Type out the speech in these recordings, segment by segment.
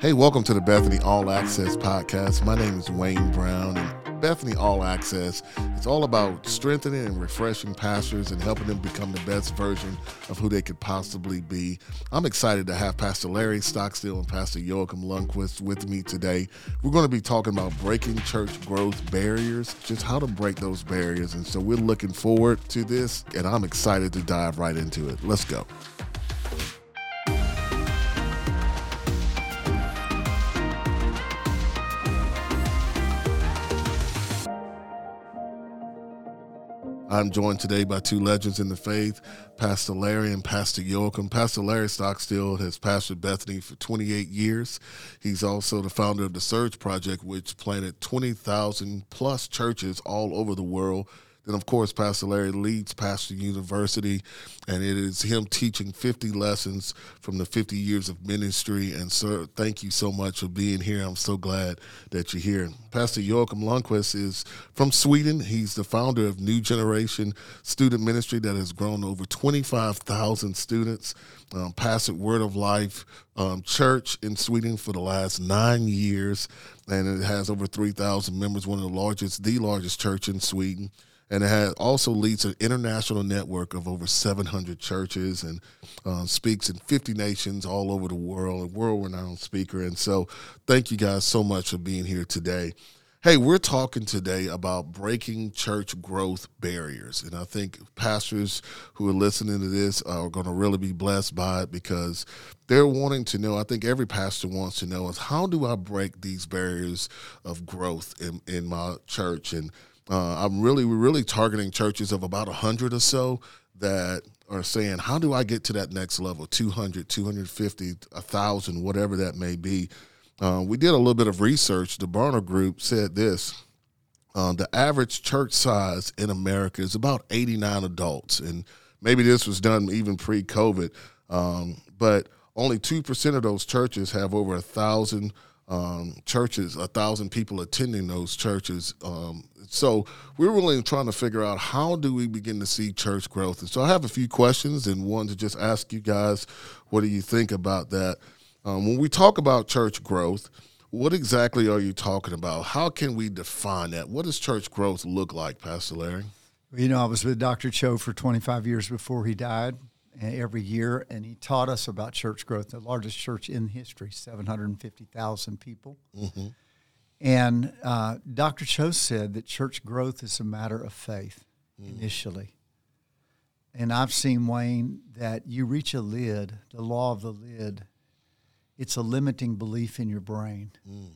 Hey, welcome to the Bethany All Access podcast. My name is Wayne Brown, and Bethany All Access is all about strengthening and refreshing pastors and helping them become the best version of who they could possibly be. I'm excited to have Pastor Larry Stockstill and Pastor Joakim Lundqvist with me today. We're going to be talking about breaking church growth barriers, just how to break those barriers. And so we're looking forward to this, and I'm excited to dive right into it. Let's go. I'm joined today by two legends in the faith, Pastor Larry and Pastor Joakim. Pastor Larry Stockstill has pastored Bethany for 28 years. He's also the founder of the Surge Project, which planted 20,000 plus churches all over the world then, of course, Pastor Larry leads Pastor University, and it is him teaching 50 lessons from the 50 years of ministry. And, sir, thank you so much for being here. I'm so glad that you're here. Pastor Joakim Lundqvist is from Sweden. He's the founder of New Generation Student Ministry that has grown over 25,000 students. Um, pastored Word of Life um, Church in Sweden for the last nine years, and it has over 3,000 members, one of the largest, the largest church in Sweden and it has also leads an international network of over 700 churches and uh, speaks in 50 nations all over the world, a world-renowned speaker. And so, thank you guys so much for being here today. Hey, we're talking today about breaking church growth barriers. And I think pastors who are listening to this are going to really be blessed by it because they're wanting to know. I think every pastor wants to know is how do I break these barriers of growth in, in my church? And uh, I'm really, we're really targeting churches of about 100 or so that are saying, how do I get to that next level 200, 250, 1,000, whatever that may be. Uh, we did a little bit of research. The Barna Group said this uh, the average church size in America is about 89 adults. And maybe this was done even pre COVID, um, but only 2% of those churches have over a thousand um, churches, a thousand people attending those churches. Um, so we're really trying to figure out how do we begin to see church growth. And so I have a few questions and one to just ask you guys, what do you think about that? Um, when we talk about church growth, what exactly are you talking about? How can we define that? What does church growth look like, Pastor Larry? You know, I was with Dr. Cho for 25 years before he died every year, and he taught us about church growth, the largest church in history, 750,000 people. Mm-hmm. And uh, Dr. Cho said that church growth is a matter of faith mm. initially. And I've seen, Wayne, that you reach a lid, the law of the lid, it's a limiting belief in your brain. Mm.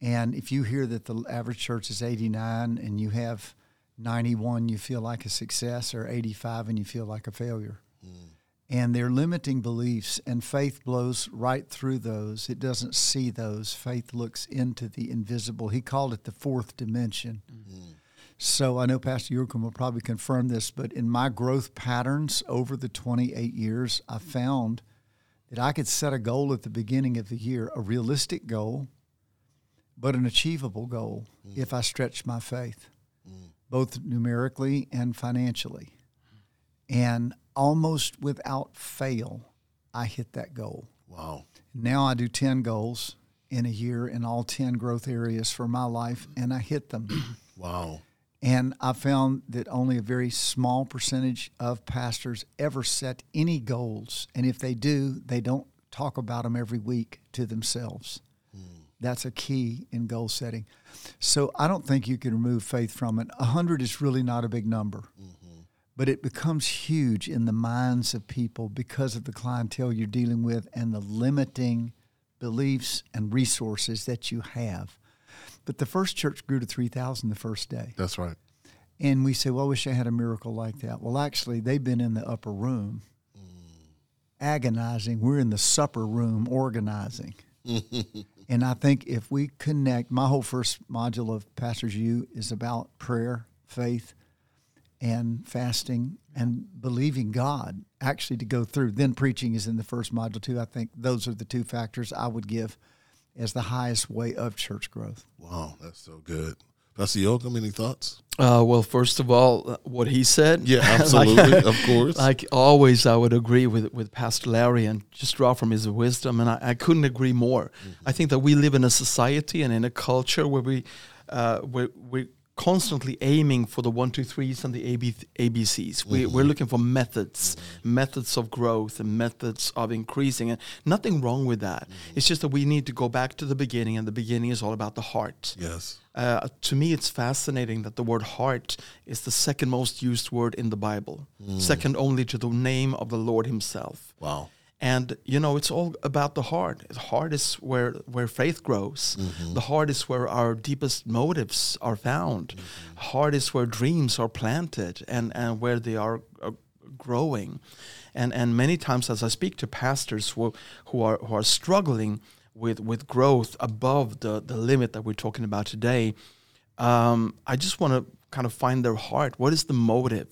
And if you hear that the average church is 89 and you have 91, you feel like a success, or 85 and you feel like a failure. Mm and their limiting beliefs and faith blows right through those it doesn't see those faith looks into the invisible he called it the fourth dimension mm-hmm. so i know pastor Joakim will probably confirm this but in my growth patterns over the 28 years i found that i could set a goal at the beginning of the year a realistic goal but an achievable goal mm-hmm. if i stretch my faith mm-hmm. both numerically and financially and almost without fail, I hit that goal. Wow. Now I do 10 goals in a year in all 10 growth areas for my life, and I hit them. wow. And I found that only a very small percentage of pastors ever set any goals. And if they do, they don't talk about them every week to themselves. Hmm. That's a key in goal setting. So I don't think you can remove faith from it. A hundred is really not a big number. Mm but it becomes huge in the minds of people because of the clientele you're dealing with and the limiting beliefs and resources that you have. But the first church grew to 3,000 the first day. That's right. And we say, well, I wish I had a miracle like that. Well, actually, they've been in the upper room mm. agonizing. We're in the supper room organizing. and I think if we connect, my whole first module of Pastor's U is about prayer, faith, and fasting and believing God actually to go through. Then preaching is in the first module too. I think those are the two factors I would give as the highest way of church growth. Wow, that's so good. Pastor Joakim, any thoughts? Uh, well, first of all, uh, what he said. Yeah, absolutely, of course. Like always, I would agree with with Pastor Larry and just draw from his wisdom, and I, I couldn't agree more. I think that we live in a society and in a culture where we uh, we we constantly aiming for the one, two, threes and the AB, ABCs. We, We're mm-hmm. looking for methods, methods of growth and methods of increasing. And nothing wrong with that. Mm-hmm. It's just that we need to go back to the beginning, and the beginning is all about the heart. Yes. Uh, to me, it's fascinating that the word heart is the second most used word in the Bible, mm. second only to the name of the Lord Himself. Wow. And you know, it's all about the heart. The heart is where where faith grows. The heart is where our deepest motives are found. Heart is where dreams are planted and and where they are uh, growing. And and many times, as I speak to pastors who who are who are struggling with with growth above the the limit that we're talking about today, um, I just want to kind of find their heart. What is the motive?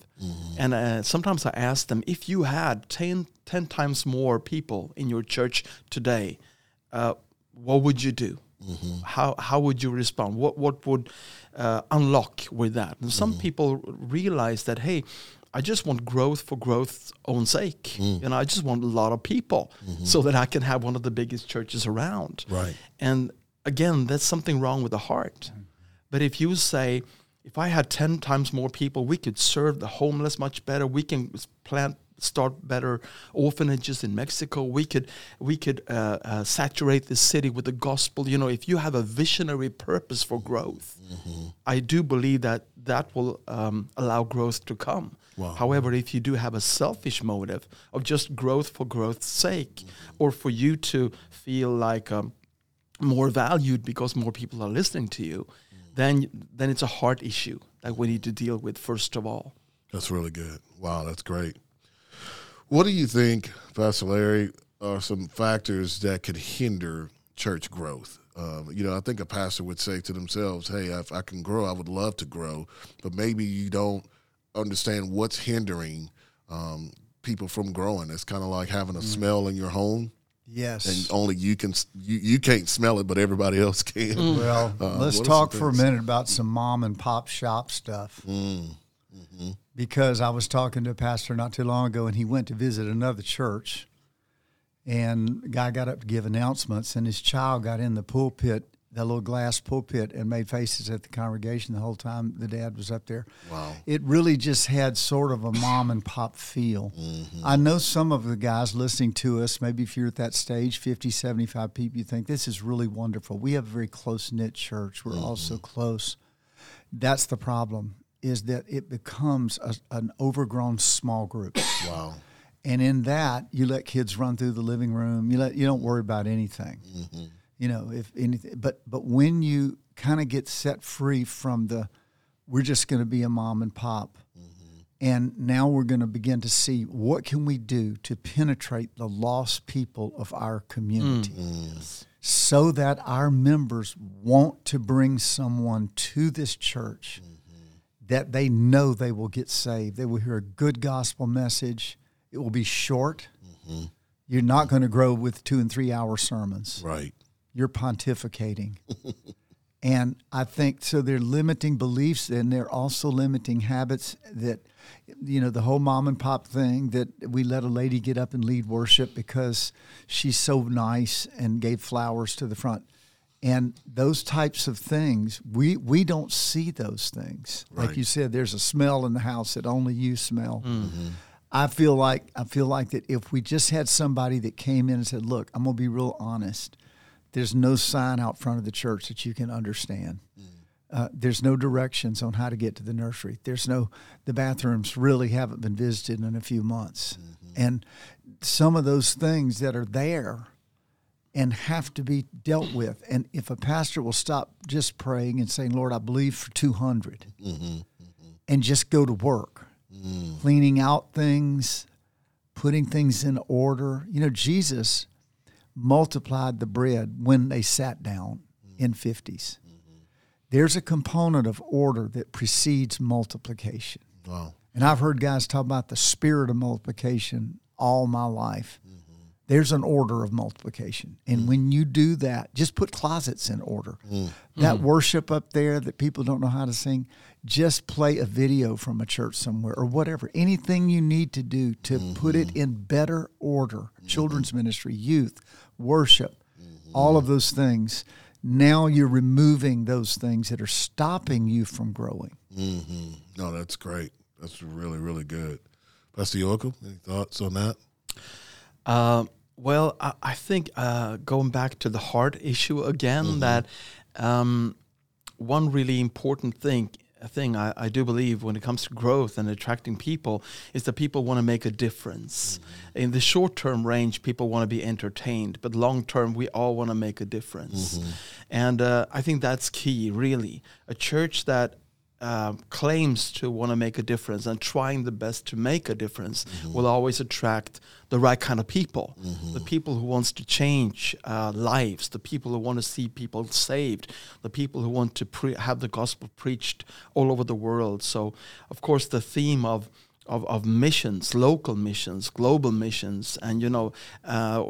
And uh, sometimes I ask them, if you had 10, 10 times more people in your church today, uh, what would you do? How, how would you respond? What, what would uh, unlock with that? And some people realize that, hey, I just want growth for growth's own sake. You know, I just want a lot of people so that I can have one of the biggest churches around. Right. And again, that's something wrong with the heart. But if you say, if I had 10 times more people, we could serve the homeless much better. We can plant, start better orphanages in Mexico. We could, we could uh, uh, saturate the city with the gospel. You know, if you have a visionary purpose for growth, I do believe that that will um, allow growth to come. Wow. However, if you do have a selfish motive of just growth for growth's sake, or for you to feel like um, more valued because more people are listening to you, then then it's a heart issue that we need to deal with first of all. That's really good. Wow, that's great. What do you think, Pastor Larry, are some factors that could hinder church growth? Um, you know, I think a pastor would say to themselves, "Hey, if I can grow, I would love to grow," but maybe you don't understand what's hindering um, people from growing. It's kind of like having a smell in your home, Yes. and only you can you, you can't smell it, but everybody else can. Well, Uh, let's talk for a minute about some mom and pop shop stuff. Mm, Because I was talking to a pastor not too long ago, and he went to visit another church, and the guy got up to give announcements, and his child got in the pulpit, that little glass pulpit, and made faces at the congregation the whole time the dad was up there. Wow. It really just had sort of a mom and pop feel. Mm-hmm. I know some of the guys listening to us, maybe if you're at that stage, 50, 75 people, you think this is really wonderful. We have a very close knit church. We're all so close. That's the problem, is that it becomes a, an overgrown small group. Wow. and in that, you let kids run through the living room. You let you don't worry about anything. You know, if anything, but but when you kind of get set free from the, we're just going to be a mom and pop, mm-hmm. and now we're going to begin to see what can we do to penetrate the lost people of our community, mm. so that our members want to bring someone to this church mm-hmm. that they know they will get saved. They will hear a good gospel message. It will be short. Mm-hmm. You're not going to grow with two and three hour sermons. Right. You're pontificating. and I think so they're limiting beliefs and they're also limiting habits that, you know, the whole mom and pop thing that we let a lady get up and lead worship because she's so nice and gave flowers to the front. And those types of things, we, we don't see those things. Like you said, there's a smell in the house that only you smell. Mm-hmm. I feel like I feel like that if we just had somebody that came in and said, "Look, I'm going to be real honest. There's no sign out front of the church that you can understand. Mm. Uh, there's no directions on how to get to the nursery. There's no the bathrooms really haven't been visited in a few months, mm-hmm. and some of those things that are there and have to be dealt with. And if a pastor will stop just praying and saying, "Lord, I believe for 200," mm-hmm. mm-hmm. and just go to work, mm. cleaning out things, putting things in order. You know, Jesus multiplied the bread when they sat down in mm-hmm. 50s. Mm-hmm. There's a component of order that precedes multiplication. Wow. And I've heard guys talk about the spirit of multiplication all my life. Mm-hmm. there's an order of multiplication. And mm. when you do that, just put closets in order. Mm. That mm. worship up there that people don't know how to sing, just play a video from a church somewhere or whatever. Anything you need to do to put it in better order. Children's ministry, youth, worship, all of those things. Now you're removing those things that are stopping you from growing. Mm-hmm. No, that's great. That's really, really good. Pastor Joakim, any thoughts on that? Uh, well, I, I think uh, going back to the heart issue again, that um, one really important thing thing I, I do believe when it comes to growth and attracting people is that people want to make a difference. In the short term range, people want to be entertained, but long term, we all want to make a difference. And uh, I think that's key, really. A church that uh, claims to want to make a difference and trying the best to make a difference will always attract the right kind of people. The people who wants to change uh, lives the people who want to see people saved the people who want to pre- have the gospel preached all over the world. So of course the theme of of, of missions, local missions, global missions, and you know, uh,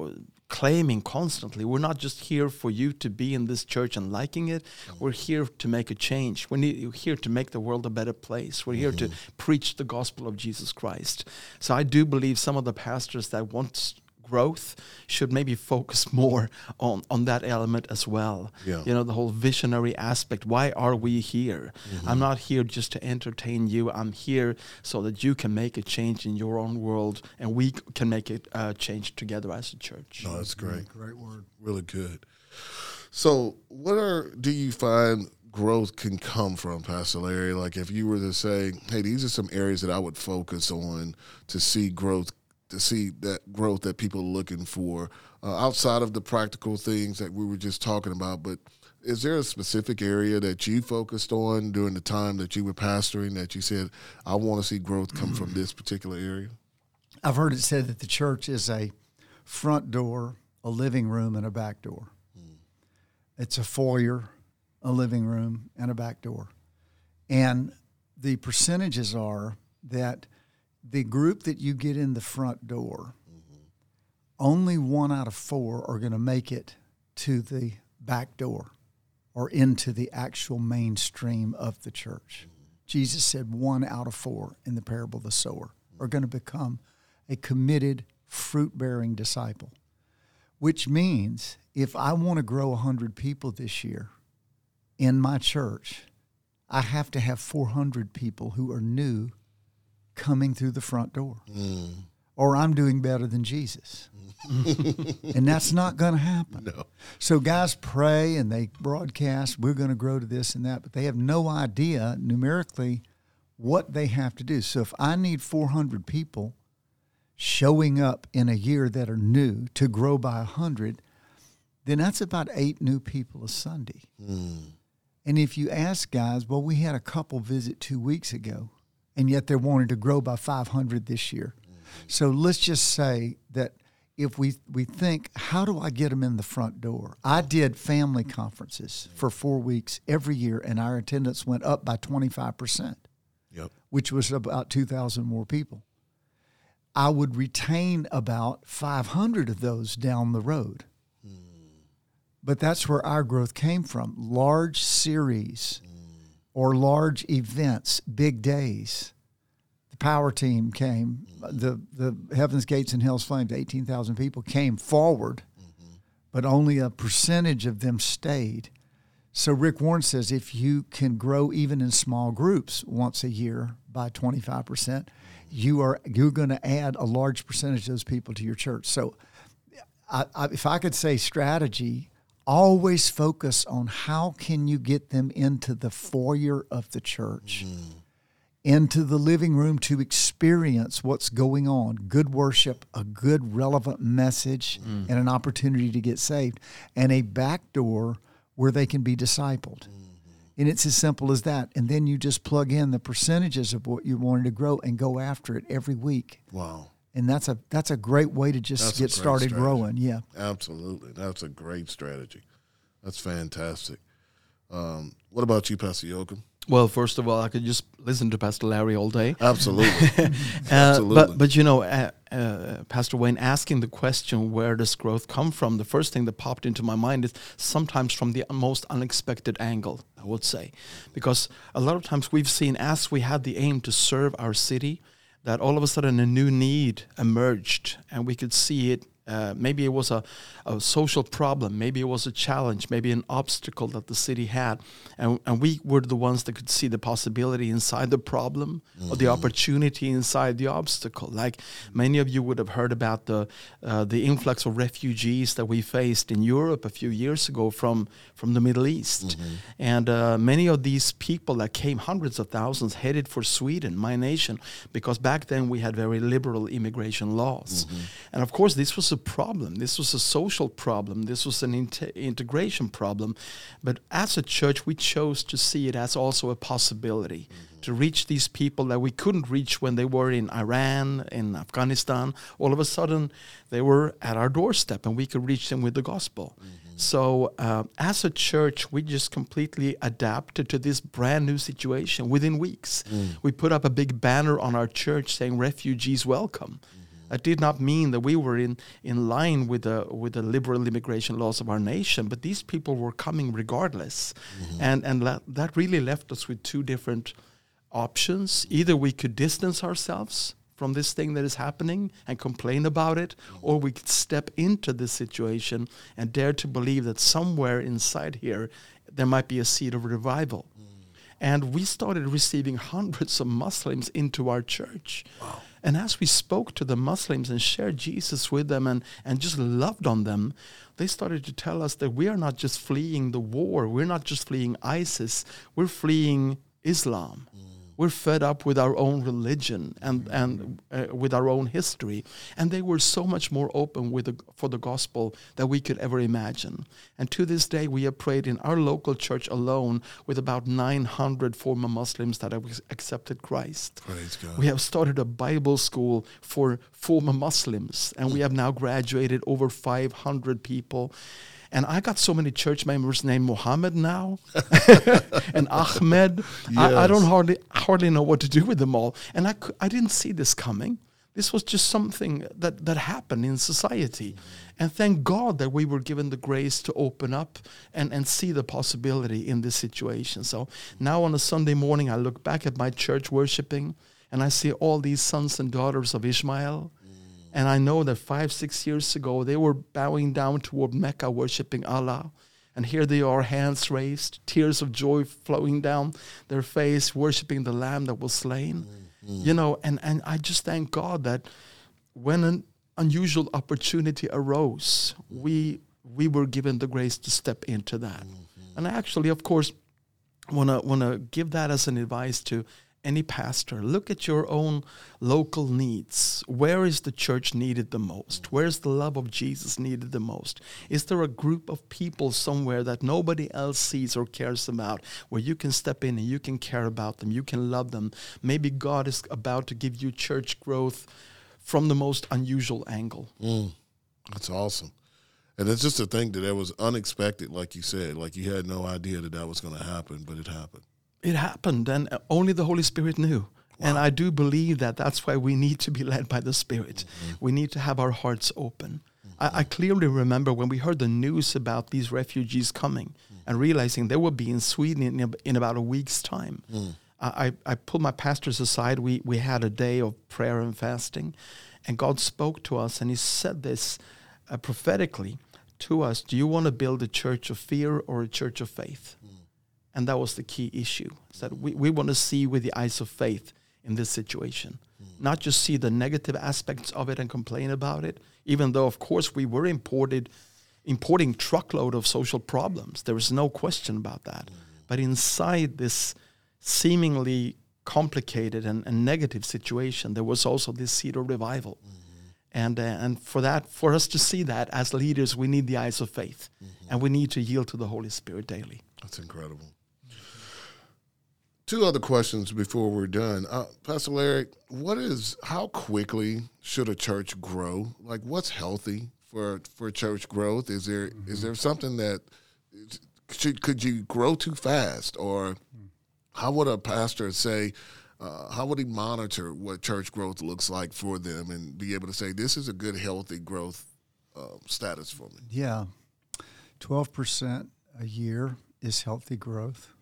claiming constantly, we're not just here for you to be in this church and liking it. Mm-hmm. We're here to make a change. We're here to make the world a better place. We're here to mm-hmm. preach the gospel of Jesus Christ. So I do believe some of the pastors that want growth should maybe focus more on on that element as well Yeah. you know the whole visionary aspect why are we here i'm not here just to entertain you i'm here so that you can make a change in your own world and we can make a uh, change together as a church No, that's great. Great word. Really good. So, what are do you find growth can come from, Pastor Larry? Like, if you were to say, "Hey, these are some areas that I would focus on to see growth, to see that growth that people are looking for uh, outside of the practical things that we were just talking about," but is there a specific area that you focused on during the time that you were pastoring that you said, "I want to see growth come from this particular area"? I've heard it said that the church is a front door, a living room, and a back door. It's a foyer, a living room, and a back door. And the percentages are that the group that you get in the front door, mm-hmm. only one out of four are going to make it to the back door or into the actual mainstream of the church. Mm-hmm. Jesus said one out of four in the parable of the sower mm-hmm. are going to become a committed, fruit bearing disciple, which means if I want to grow 100 people this year in my church, I have to have 400 people who are new coming through the front door. Mm. Or I'm doing better than Jesus. Mm. and that's not going to happen. No. So guys pray and they broadcast, we're going to grow to this and that, but they have no idea numerically what they have to do. So if I need 400 people showing up in a year that are new to grow by 100, then that's about eight new people a Sunday. Mm. And if you ask guys, well, we had a couple visit two weeks ago, and yet they're wanting to grow by 500 this year. So let's just say that if we, we think, how do I get them in the front door? I did family conferences for four weeks every year, and our attendance went up by 25%, Yep. which was about 2,000 more people. I would retain about 500 of those down the road. Hmm. But that's where our growth came from large series or large events, big days. The power team came, the, the Heaven's Gates and Hell's Flames, 18,000 people came forward, but only a percentage of them stayed. So Rick Warren says if you can grow even in small groups once a year by 25%, you are you're going to add a large percentage of those people to your church. So I, I, if I could say strategy, always focus on how can you get them into the foyer of the church, mm-hmm. into the living room to experience what's going on, good worship, a good relevant message, mm. and an opportunity to get saved, and a back door where they can be discipled. Mm-hmm. And it's as simple as that. And then you just plug in the percentages of what you wanted to grow and go after it every week. Wow. And that's a that's a great way to just That's get started strategy. growing. Yeah. Absolutely. That's a great strategy. That's fantastic. Um, what about you, Pastor Joakim? Well, first of all, I could just listen to Pastor Larry all day. Absolutely. Uh, Absolutely. But but you know, uh, uh, Pastor Wayne asking the question, where does growth come from? The first thing that popped into my mind is sometimes from the most unexpected angle. I would say, because a lot of times we've seen as we had the aim to serve our city, that all of a sudden a new need emerged, and we could see it uh, maybe it was a, a, social problem, maybe it was a challenge, maybe an obstacle that the city had, and, and we were the ones that could see the possibility inside the problem mm-hmm. or the mm-hmm. opportunity inside the obstacle. Like many of you would have heard about the uh, the influx of refugees that we faced in Europe a few years ago from from the Middle East, mm-hmm. and uh, many of these people that came, hundreds of thousands, headed for Sweden, my nation, because back then we had very liberal immigration laws, mm-hmm. and of course this was a problem. This was a social problem. This was an integration problem. But as a church, we chose to see it as also a possibility mm-hmm. to reach these people that we couldn't reach when they were in Iran, in Afghanistan. All of a sudden, they were at our doorstep and we could reach them with the gospel. Mm-hmm. So, uh, as a church, we just completely adapted to this brand new situation within weeks. Mm. We put up a big banner on our church saying, Refugees Welcome. Mm that did not mean that we were in, in line with the with the liberal immigration laws of our nation, but these people were coming regardless, mm-hmm. and and la- that really left us with two different options. Either we could distance ourselves from this thing that is happening and complain about it, mm-hmm. or we could step into this situation and dare to believe that somewhere inside here there might be a seed of revival. Mm. And we started receiving hundreds of Muslims into our church. Wow. And as we spoke to the Muslims and shared Jesus with them and, and just loved on them, they started to tell us that we are not just fleeing the war, we're not just fleeing ISIS, we're fleeing Islam. Mm we're fed up with our own religion and, and uh, with our own history. And they were so much more open with the, for the gospel than we could ever imagine. And to this day, we have prayed in our local church alone with about 900 former Muslims that have accepted Christ. We have started a Bible school for former Muslims, and we have now graduated over 500 people. And I got so many church members named Muhammad now and Ahmed. Yes. I, I, don't hardly hardly know what to do with them all. And I, I didn't see this coming. This was just something that, that happened in society. And thank God that we were given the grace to open up and, and see the possibility in this situation. So now on a Sunday morning, I look back at my church worshiping and I see all these sons and daughters of Ishmael and I know that five, six years ago, they were bowing down toward Mecca, worshiping Allah. And here they are, hands raised, tears of joy flowing down their face, worshiping the Lamb that was slain. Mm-hmm. You know, and, and I just thank God that when an unusual opportunity arose, we we were given the grace to step into that. Mm-hmm. And I actually, of course, wanna wanna give that as an advice to any pastor, look at your own local needs. Where is the church needed the most? Where's the love of Jesus needed the most? Is there a group of people somewhere that nobody else sees or cares about where you can step in and you can care about them, you can love them? Maybe God is about to give you church growth from the most unusual angle. Mm, that's awesome. And it's just a thing that it was unexpected, like you said. Like you had no idea that that was going to happen, but it happened it happened, and only the Holy Spirit knew. Wow. And I do believe that that's why we need to be led by the Spirit. Mm-hmm. We need to have our hearts open. Mm-hmm. I, I, clearly remember when we heard the news about these refugees coming mm-hmm. and realizing they would be in Sweden in, in about a week's time. Mm. I, I pulled my pastors aside. We, we had a day of prayer and fasting, and God spoke to us, and He said this uh, prophetically to us Do you want to build a church of fear or a church of faith? Mm. And that was the key issue. Is that we, we want to see with the eyes of faith in this situation. Mm. Not just see the negative aspects of it and complain about it, even though of course we were imported importing truckload of social problems. There is no question about that. Mm. But inside this seemingly complicated and, and, negative situation, there was also this seed of revival. Mm-hmm. And, uh, and for that, for us to see that as leaders, we need the eyes of faith, mm-hmm. and we need to yield to the Holy Spirit daily. That's incredible two other questions before we're done. Uh, Pastor Larry, what is how quickly should a church grow? Like, what's healthy for for church growth? Is there mm-hmm. is there something that should could you grow too fast, or How would a pastor say? Uh, how would he monitor what church growth looks like for them and be able to say this is a good, healthy growth uh, status for me? Yeah, twelve percent a year is healthy growth.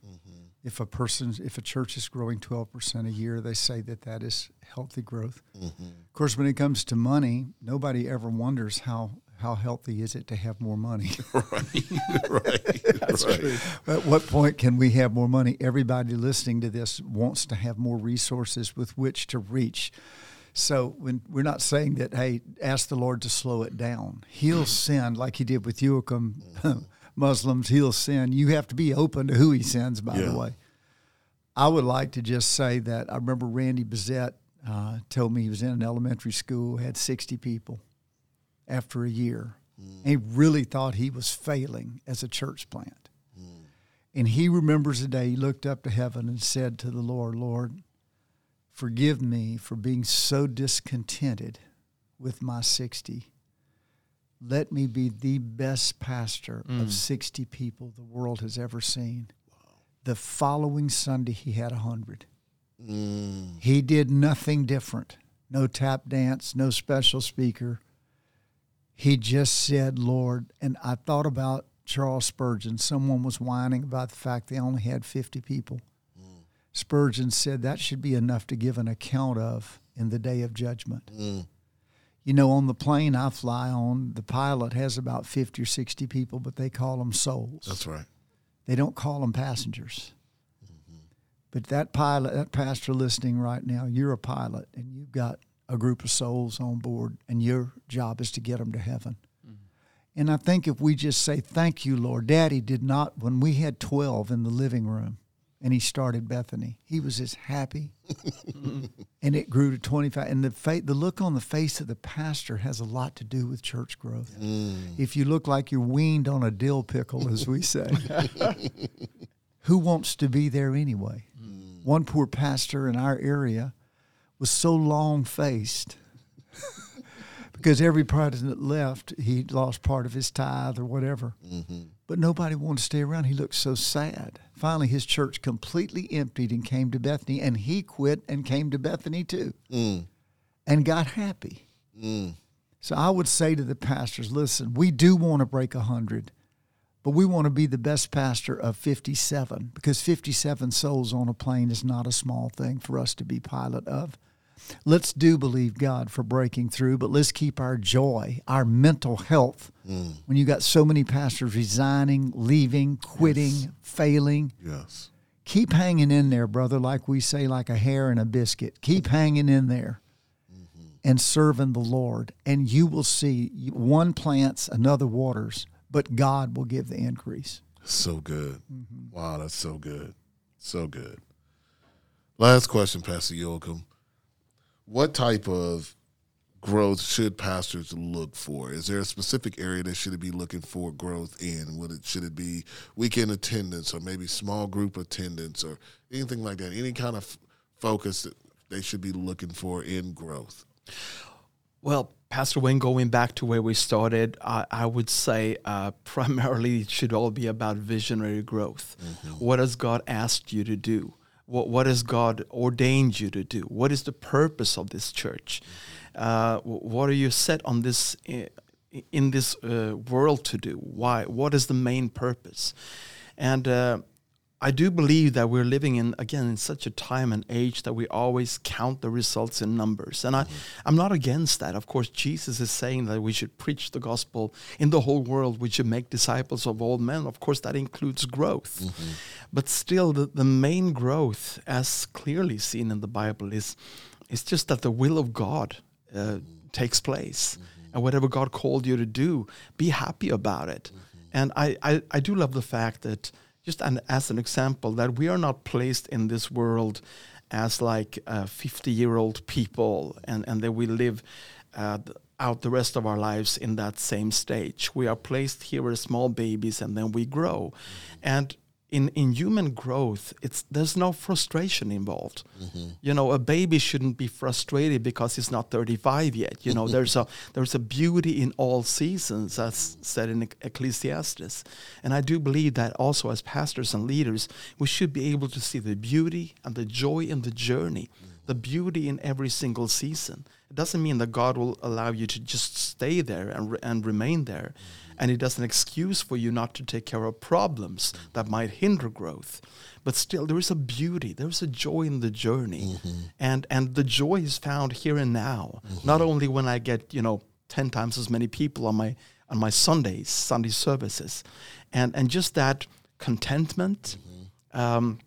Mm-hmm. If a person, if a church is growing twelve percent a year, they say that that is healthy growth. Mm-hmm. Of course, when it comes to money, nobody ever wonders how how healthy is it to have more money? right, right. That's right. true. At what point can we have more money? Everybody listening to this wants to have more resources with which to reach. So when we're not saying that, hey, ask the Lord to slow it down. He'll send like He did with Joakim Muslims. He'll send. You have to be open to who He sends. By yeah. the way, I would like to just say that I remember Randy Bezet uh, told me he was in an elementary school, had sixty people after a year. Mm. he really thought he was failing as a church plant. Mm. And he remembers the day he looked up to heaven and said to the Lord, Lord, forgive me for being so discontented with my 60. Let me be the best pastor mm. of 60 people the world has ever seen. Wow. The following Sunday, he had 100. Mm. He did nothing different. No tap dance, no special speaker he just said, Lord, and I thought about Charles Spurgeon. Someone was whining about the fact they only had 50 people. Mm. Spurgeon said that should be enough to give an account of in the day of judgment. You know, on the plane I fly on, the pilot has about 50 or 60 people, but they call them souls. That's right. They don't call them passengers. Mm-hmm. But that pilot, that pastor listening right now, you're a pilot and you've got a group of souls on board, and your job is to get them to heaven. Mm-hmm. And I think if we just say, Thank you, Lord. Daddy did not, when we had 12 in the living room and he started Bethany, he was as happy. and it grew to 25. And the, fa- the look on the face of the pastor has a lot to do with church growth. Mm. If you look like you're weaned on a dill pickle, as we say, who wants to be there anyway? Mm. One poor pastor in our area was so long faced because every Protestant left, he lost part of his tithe or whatever. Mm-hmm. But nobody wanted to stay around. He looked so sad. Finally, his church completely emptied and came to Bethany, and he quit and came to Bethany too mm. and got happy. Mm. So I would say to the pastors listen, we do want to break a 100 but we want to be the best pastor of 57 because 57 souls on a plane is not a small thing for us to be pilot of. Let's do believe God for breaking through, but let's keep our joy, our mental health. Mm. When you got so many pastors resigning, leaving, quitting, yes. failing. Yes. Keep hanging in there, brother, like we say, like a hair in a biscuit. Keep hanging in there mm-hmm. and serving the Lord. And you will see one plants, another waters, but God will give the increase. So good. Mm-hmm. Wow, that's so good. So good. Last question, Pastor Joakim what type of growth should pastors look for? Is there a specific area that should be looking for growth in? Would it should it be weekend attendance or maybe small group attendance or anything like that? Any kind of focus that they should be looking for in growth? Well, Pastor Wayne, going back to where we started, I, I would say uh, primarily it should all be about visionary growth. Mm-hmm. What has God asked you to do? What, what has God ordained you to do? What is the purpose of this church? Uh, what are you set on this in this uh, world to do? Why? What is the main purpose? And uh, I do believe that we're living in again in such a time and age that we always count the results in numbers. And mm-hmm. I, I'm not against that. Of course, Jesus is saying that we should preach the gospel in the whole world. We should make disciples of all men. Of course, that includes growth. Mm-hmm. But still, the, the main growth, as clearly seen in the Bible, is is just that the will of God uh, mm-hmm. takes place. Mm-hmm. And whatever God called you to do, be happy about it. Mm-hmm. And I, I, I do love the fact that just an, as an example, that we are not placed in this world as like 50 year old people and, and that we live uh, out the rest of our lives in that same stage. We are placed here as small babies and then we grow. Mm-hmm. And in in human growth it's there's no frustration involved. Mm-hmm. You know a baby shouldn't be frustrated because he's not 35 yet. You know there's a there's a beauty in all seasons as said in ecclesiastes. And i do believe that also as pastors and leaders we should be able to see the beauty and the joy in the journey mm-hmm. the beauty in every single season. It doesn't mean that god will allow you to just stay there and, re- and remain there mm-hmm. And it doesn't excuse for you not to take care of problems that might hinder growth. But still there is a beauty there's a joy in the journey. And and the joy is found here and now. Not only when i get you know 10 times as many people on my on my sundays sunday services. And and just that contentment um,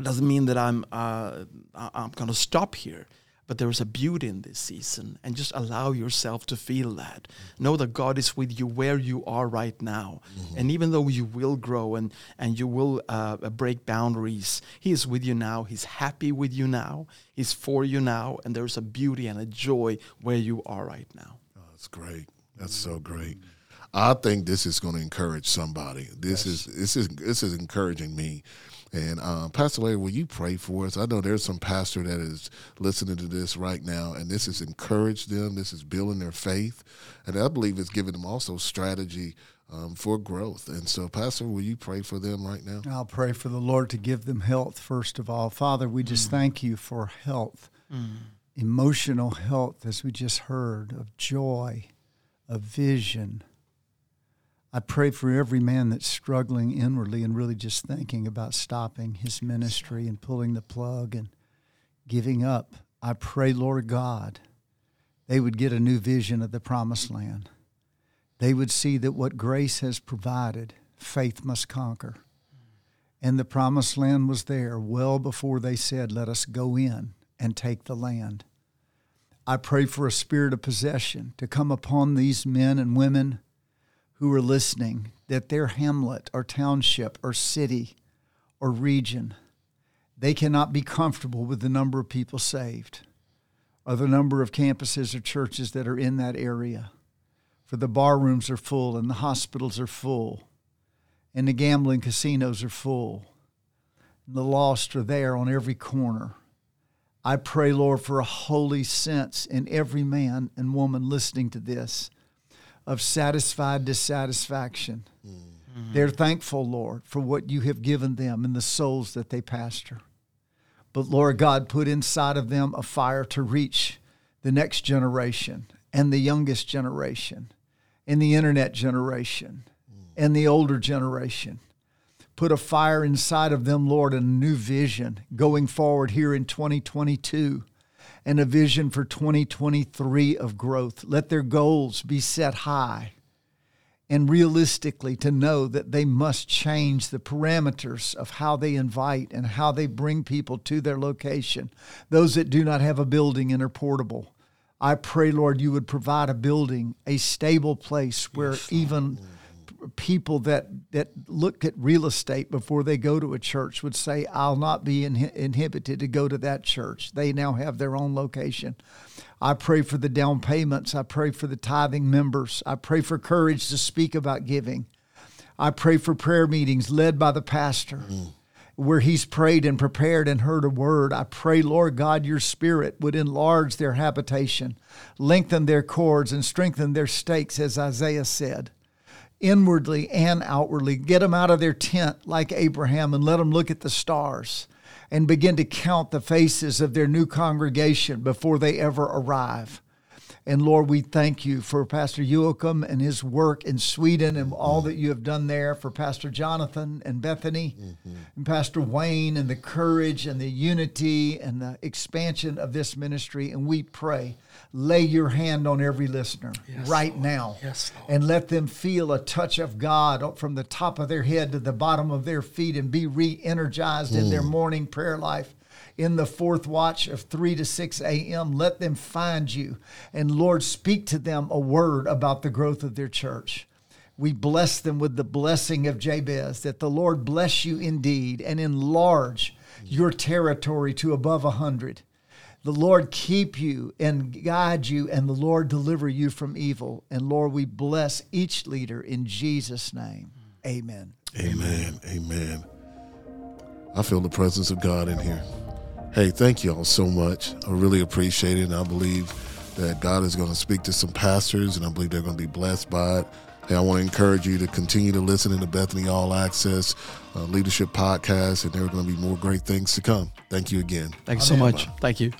doesn't mean that i'm uh, i'm going to stop here but there is a beauty in this season and just allow yourself to feel that know that god is with you where you are right now and even though you will grow and and you will uh, break boundaries he is with you now he's happy with you now he's for you now and there's a beauty and a joy where you are right now Oh, that's great. That's so great. I think this is going to encourage somebody. This is this is this is encouraging me. And um, Pastor Larry, will you pray for us? I know there's some pastor that is listening to this right now, and this has encouraged them. This is building their faith, and I believe it's giving them also strategy um, for growth. And so, Pastor, will you pray for them right now? I'll pray for the Lord to give them health, first of all. Father, we just thank you for health, emotional health, as we just heard, of joy, of vision. I pray for every man that's struggling inwardly and really just thinking about stopping his ministry and pulling the plug and giving up. I pray, Lord God, they would get a new vision of the promised land. They would see that what grace has provided, faith must conquer. And the promised land was there well before they said, Let us go in and take the land. I pray for a spirit of possession to come upon these men and women who are listening, that their hamlet or township or city or region, they cannot be comfortable with the number of people saved or the number of campuses or churches that are in that area. For the bar rooms are full and the hospitals are full and the gambling casinos are full. And the lost are there on every corner. I pray, Lord, for a holy sense in every man and woman listening to this of satisfied dissatisfaction. Mm-hmm. They're thankful, Lord, for what you have given them and the souls that they pastor. But Lord God, put inside of them a fire to reach the next generation and the youngest generation and the internet generation mm. and the older generation. Put a fire inside of them, Lord, and a new vision going forward here in 2022 and a vision for 2023 of growth. Let their goals be set high and realistically to know that they must change the parameters of how they invite and how they bring people to their location. Those that do not have a building and are portable. I pray, Lord, you would provide a building, a stable place where even people that that look at real estate before they go to a church would say, "I'll not be inhi- inhibited to go to that church." They now have their own location. I pray for the down payments. I pray for the tithing members. I pray for courage to speak about giving. I pray for prayer meetings led by the pastor. Mm. Where he's prayed and prepared and heard a word, I pray, Lord God, your spirit would enlarge their habitation, lengthen their cords, and strengthen their stakes, as Isaiah said inwardly and outwardly. Get them out of their tent like Abraham and let them look at the stars and begin to count the faces of their new congregation before they ever arrive. And Lord, we thank you for Pastor Joakim and his work in Sweden and all that you have done there for Pastor Jonathan and Bethany and Pastor Wayne and the courage and the unity and the expansion of this ministry. And we pray, lay your hand on every listener Yes, right Lord. now Yes, and let them feel a touch of God from the top of their head to the bottom of their feet and be re energized in their mm. morning prayer life. In the fourth watch of 3 to 6 a.m., let them find you. And Lord, speak to them a word about the growth of their church. We bless them with the blessing of Jabez, that the Lord bless you indeed and enlarge your territory to above a hundred. The Lord keep you and guide you, and the Lord deliver you from evil. And Lord, we bless each leader in Jesus' name. Amen. Amen. Amen. I feel the presence of God in here. Hey, thank you all so much. I really appreciate it. And I believe that God is going to speak to some pastors, and I believe they're going to be blessed by it. Hey, I want to encourage you to continue to listen to the Bethany All Access uh, Leadership Podcast, and there are going to be more great things to come. Thank you again. Thank you so much. Thank you.